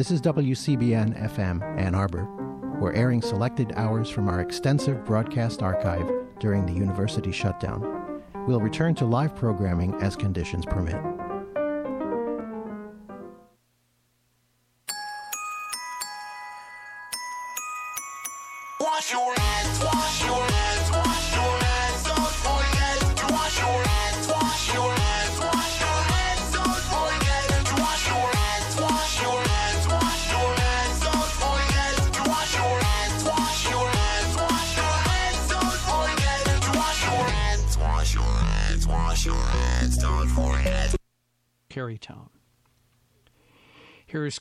This is WCBN FM Ann Arbor. We're airing selected hours from our extensive broadcast archive during the university shutdown. We'll return to live programming as conditions permit.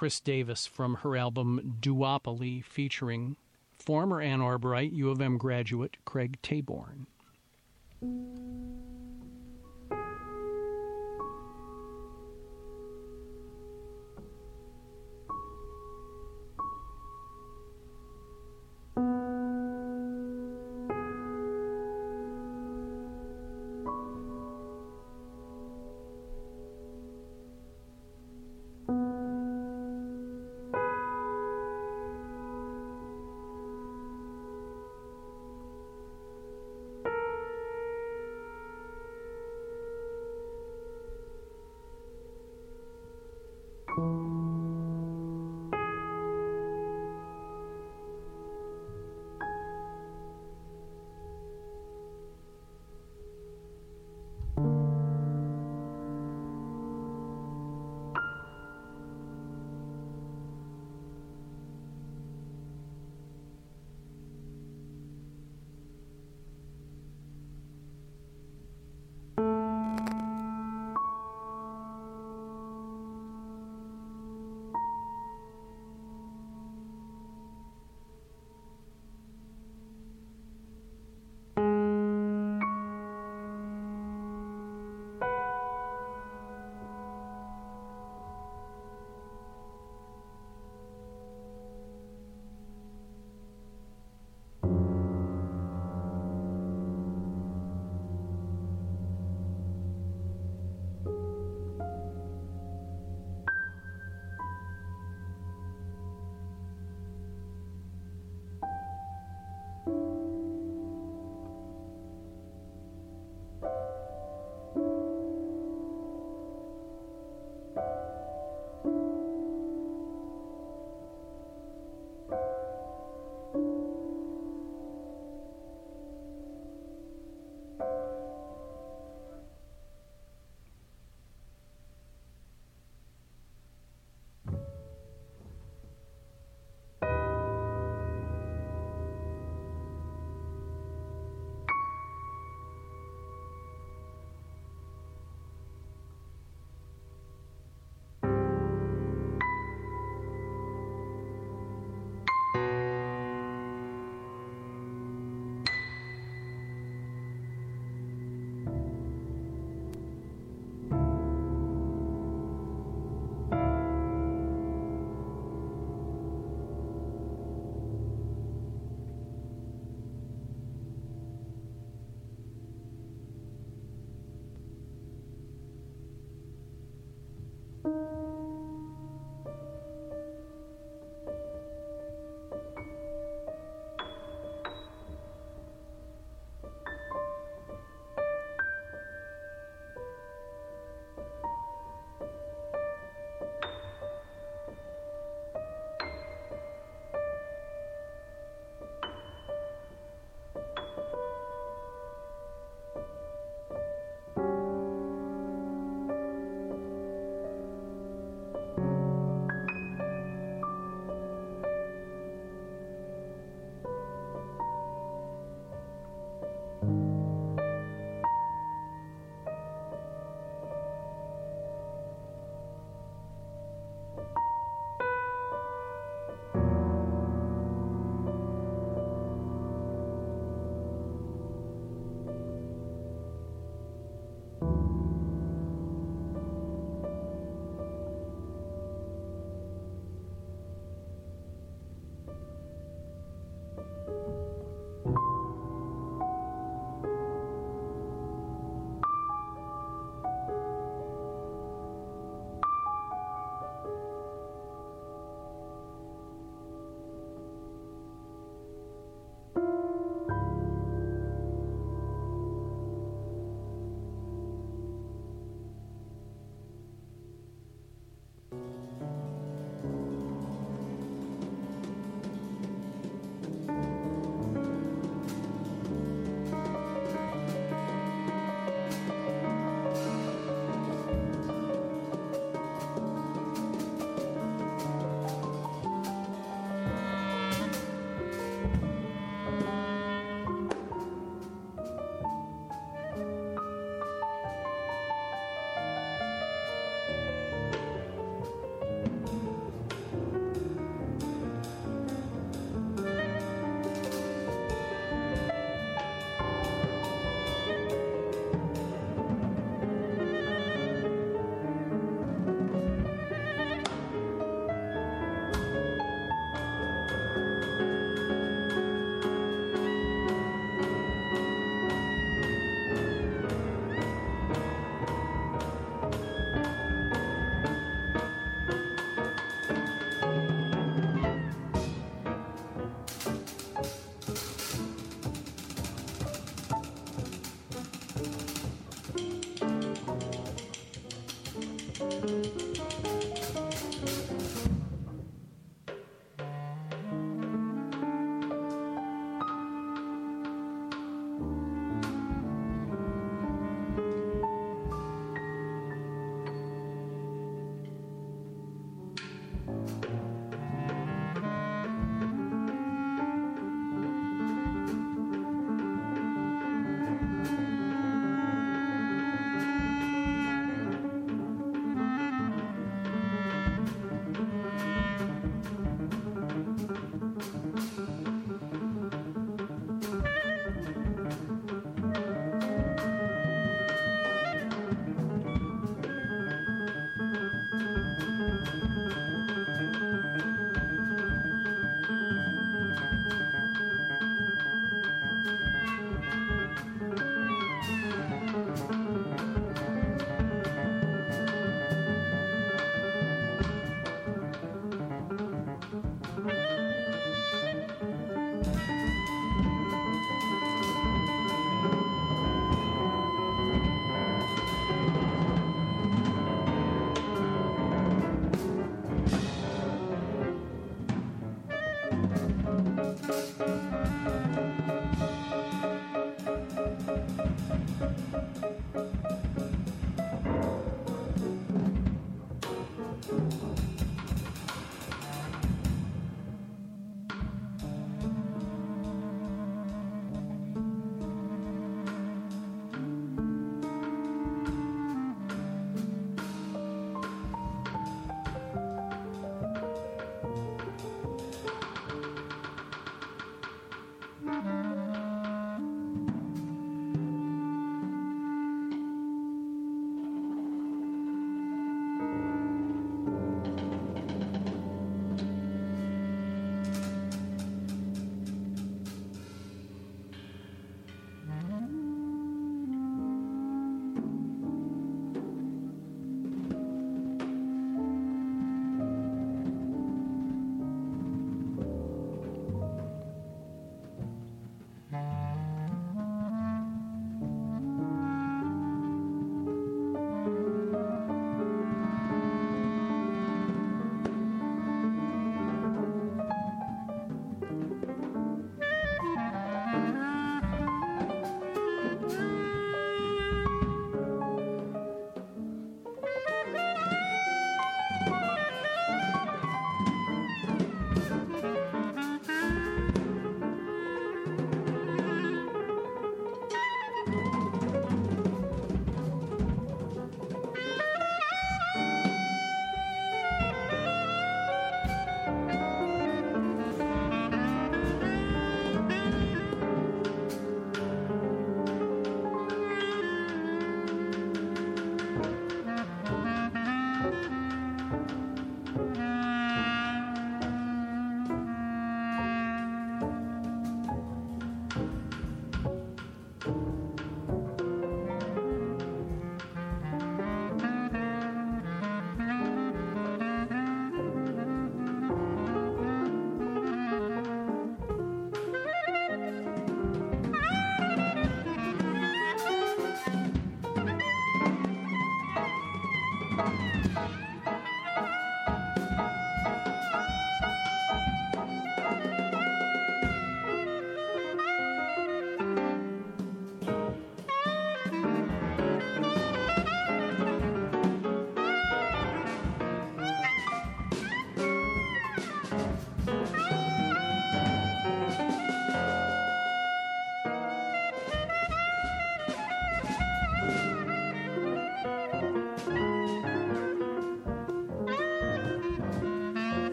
Kris Davis from her album Duopoly featuring former Ann Arborite U of M graduate Craig Taborn.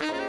Mm-hmm.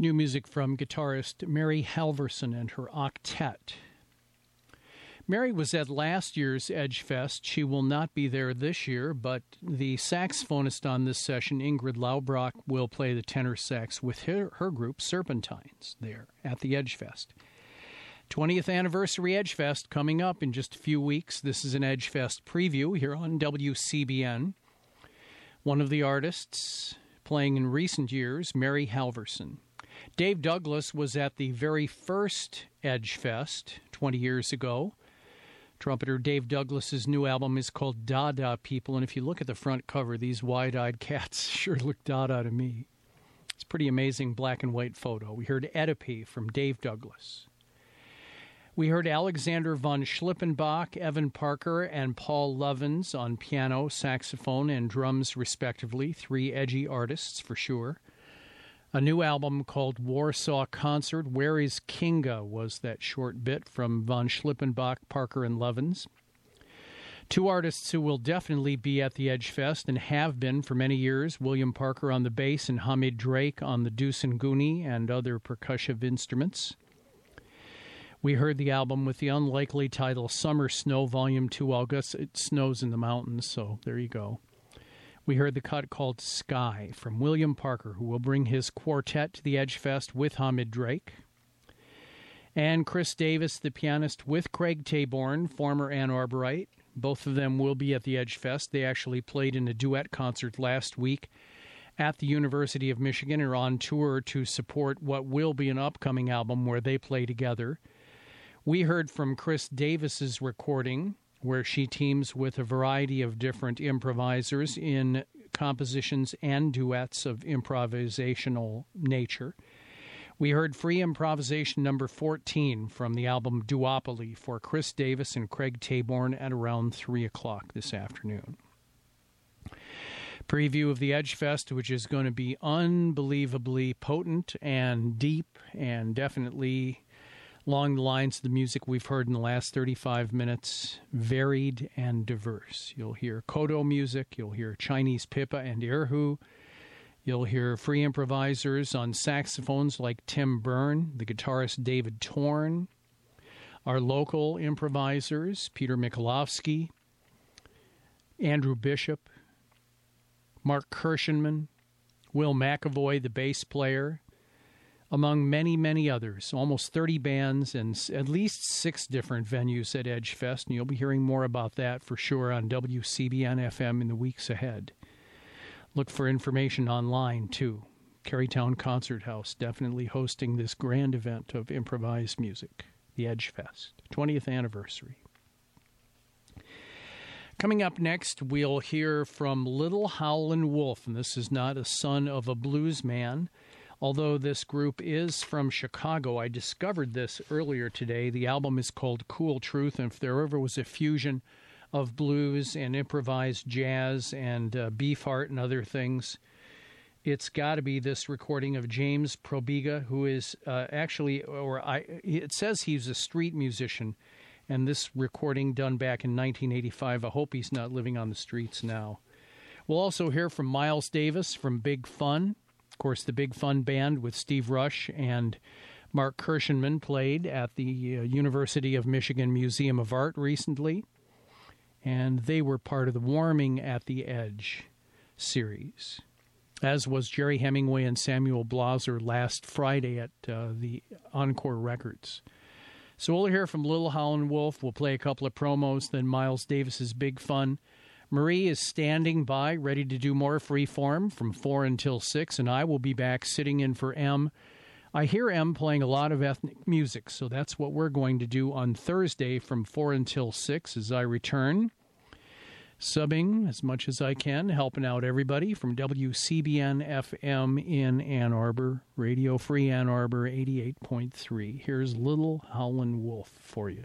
New music from guitarist Mary Halvorson and her octet. Mary was at last year's Edge Fest. She will not be there this year, but the saxophonist on this session, Ingrid Laubrock, will play the tenor sax with her, her group, Serpentines, there at the Edge Fest. 20th anniversary Edge Fest coming up in just a few weeks. This is an Edge Fest preview here on WCBN. One of the artists playing in recent years, Mary Halvorson. Dave Douglas was at the very first Edge Fest 20 years ago. Trumpeter Dave Douglas's new album is called Dada People, and if you look at the front cover, these wide-eyed cats sure look Dada to me. It's a pretty amazing black and white photo. We heard Oedipe from Dave Douglas. We heard Alexander von Schlippenbach, Evan Parker, and Paul Lovens on piano, saxophone, and drums, respectively. Three edgy artists for sure. A new album called Warsaw Concert. Where is Kinga was that short bit from von Schlippenbach, Parker, and Lovens. Two artists who will definitely be at the Edge Fest and have been for many years William Parker on the bass and Hamid Drake on the dulcian and Goonie and other percussive instruments. We heard the album with the unlikely title Summer Snow Volume 2 August. It snows in the mountains, so there you go. We heard the cut called Sky from William Parker, who will bring his quartet to the Edge Fest with Hamid Drake. And Kris Davis, the pianist, with Craig Taborn, former Ann Arborite. Both of them will be at the Edge Fest. They actually played in a duet concert last week at the University of Michigan and are on tour to support what will be an upcoming album where they play together. We heard from Kris Davis's recording where she teams with a variety of different improvisers in compositions and duets of improvisational nature. We heard free improvisation number 14 from the album Duopoly for Kris Davis and Craig Taborn at around 3 o'clock this afternoon. Preview of the Edge Fest, which is going to be unbelievably potent and deep and definitely along the lines of the music we've heard in the last 35 minutes, varied and diverse. You'll hear Kodo music, you'll hear Chinese pipa and erhu, you'll hear free improvisers on saxophones like Tim Berne, the guitarist David Torn, our local improvisers, Peter Michalowski, Andrew Bishop, Mark Kirschenmann, Will McEvoy, the bass player, among many, many others. Almost 30 bands and at least six different venues at Edgefest, and you'll be hearing more about that for sure on WCBN FM in the weeks ahead. Look for information online too. Kerrytown Concert House definitely hosting this grand event of improvised music, the Edgefest, 20th anniversary. Coming up next, we'll hear from Little Howlin' Wolf, and this is not a son of a blues man. Although this group is from Chicago, I discovered this earlier today. The album is called Cool Truth, and if there ever was a fusion of blues and improvised jazz and uh, beefheart and other things, it's got to be this recording of James Pobiega, who is uh, actually, or I, it says he's a street musician, and this recording done back in 1985. I hope he's not living on the streets now. We'll also hear from Miles Davis from Big Fun. Of course, the Big Fun Band with Steve Rush and Mark Kirschenmann played at the uh, University of Michigan Museum of Art recently, and they were part of the Warming at the Edge series, as was Gerry Hemingway and Samuel Blaser last Friday at uh, the Encore Records. So we'll hear from Little Howlin' Wolf. We'll play a couple of promos, then Miles Davis's Big Fun. Marie is standing by, ready to do more freeform from 4 until 6, and I will be back sitting in for M. I hear M playing a lot of ethnic music, so that's what we're going to do on Thursday from 4 until 6 as I return. Subbing as much as I can, helping out everybody from WCBN FM in Ann Arbor, Radio Free Ann Arbor 88.3. Here's Little Howlin' Wolf for you.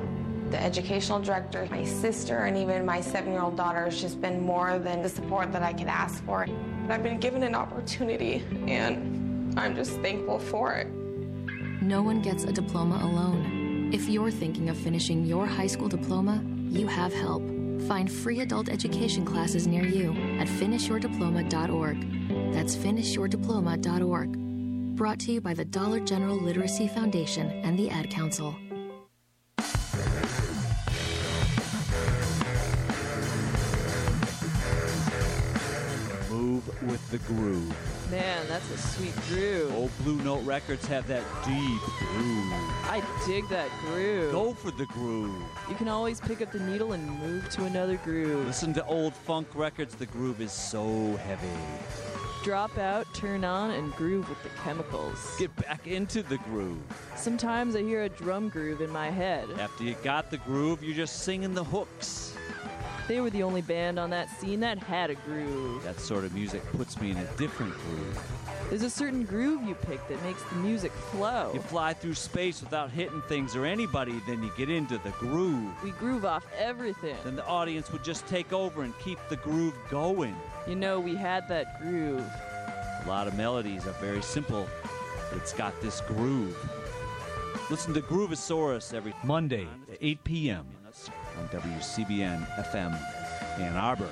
The educational director, my sister, and even my seven year old daughter has just been more than the support that I could ask for. I've been given an opportunity, and I'm just thankful for it. No one gets a diploma alone. If you're thinking of finishing your high school diploma, you have help. Find free adult education classes near you at finishyourdiploma.org. That's finishyourdiploma.org. Brought to you by the Dollar General Literacy Foundation and the Ad Council. With the groove. Man, that's a sweet groove. Old Blue Note Records have that deep groove. I dig that groove. Go for the groove. You can always pick up the needle and move to another groove. Listen to old funk records, the groove is so heavy. Drop out, turn on, and groove with the chemicals. Get back into the groove. Sometimes I hear a drum groove in my head. After you got the groove, you're just singing the hooks. They were the only band on that scene that had a groove. That sort of music puts me in a different groove. There's a certain groove you pick that makes the music flow. You fly through space without hitting things or anybody, then you get into the groove. We groove off everything. Then the audience would just take over and keep the groove going. You know, we had that groove. A lot of melodies are very simple, but it's got this groove. Listen to Groovosaurus every Monday at 8 p.m. on WCBN FM Ann Arbor.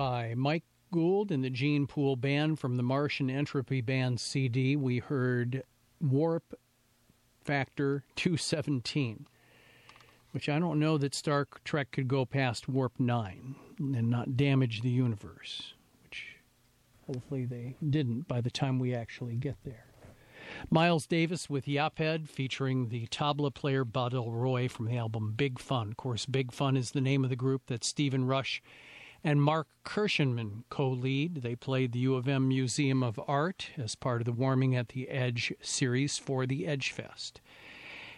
Goodbye. Mike Gould and the Gene Pool Band from the Martian Entropy Band CD. We heard Warp Factor 217, which I don't know that Star Trek could go past Warp 9 and not damage the universe, which hopefully they didn't by the time we actually get there. Miles Davis with Yaphet featuring the tabla player Badal Roy from the album Big Fun. Of course, Big Fun is the name of the group that Stephen Rush and Mark Kirschenmann co lead. They played the U of M Museum of Art as part of the Warming at the Edge series for the Edge Fest.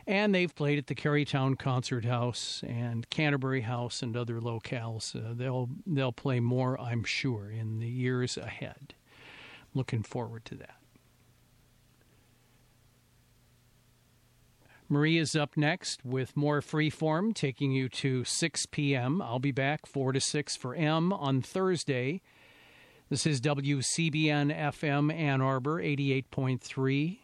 And they've played at the Kerrytown Concert House and Canterbury House and other locales. Uh, they'll they'll play more, I'm sure, in the years ahead. Looking forward to that. Maria's up next with more freeform, taking you to 6 p.m. I'll be back 4 to 6 for M on Thursday. This is WCBN FM Ann Arbor 88.3,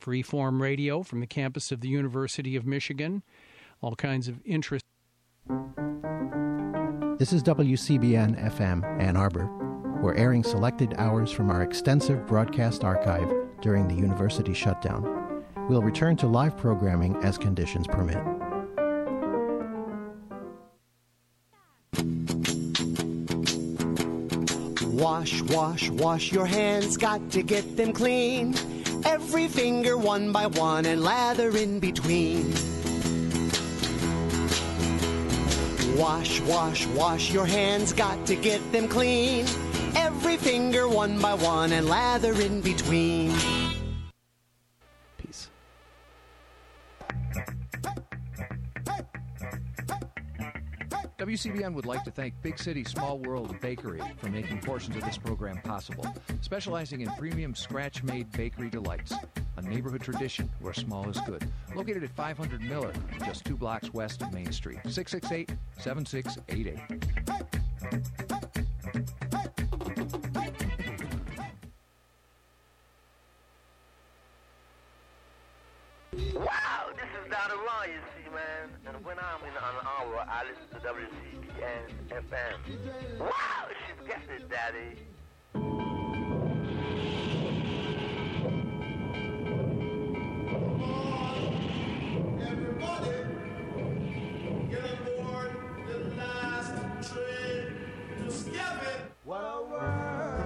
freeform radio from the campus of the University of Michigan. All kinds of interest. This is WCBN FM Ann Arbor. We're airing selected hours from our extensive broadcast archive during the university shutdown. We'll return to live programming as conditions permit. Wash, wash, wash your hands, got to get them clean. Every finger one by one and lather in between. Wash, wash, wash your hands, got to get them clean. Every finger one by one and lather in between. WCBN would like to thank Big City Small World Bakery for making portions of this program possible, specializing in premium scratch made bakery delights, a neighborhood tradition where small is good. Located at 500 Miller, just two blocks west of Main Street. 668 7688. Wow, this is Dr. Raw, you see, man. And when I'm in Ann Arbor, I listen to WCBN FM. Wow, she's got it, Daddy. Everybody, get aboard the last train to What a world!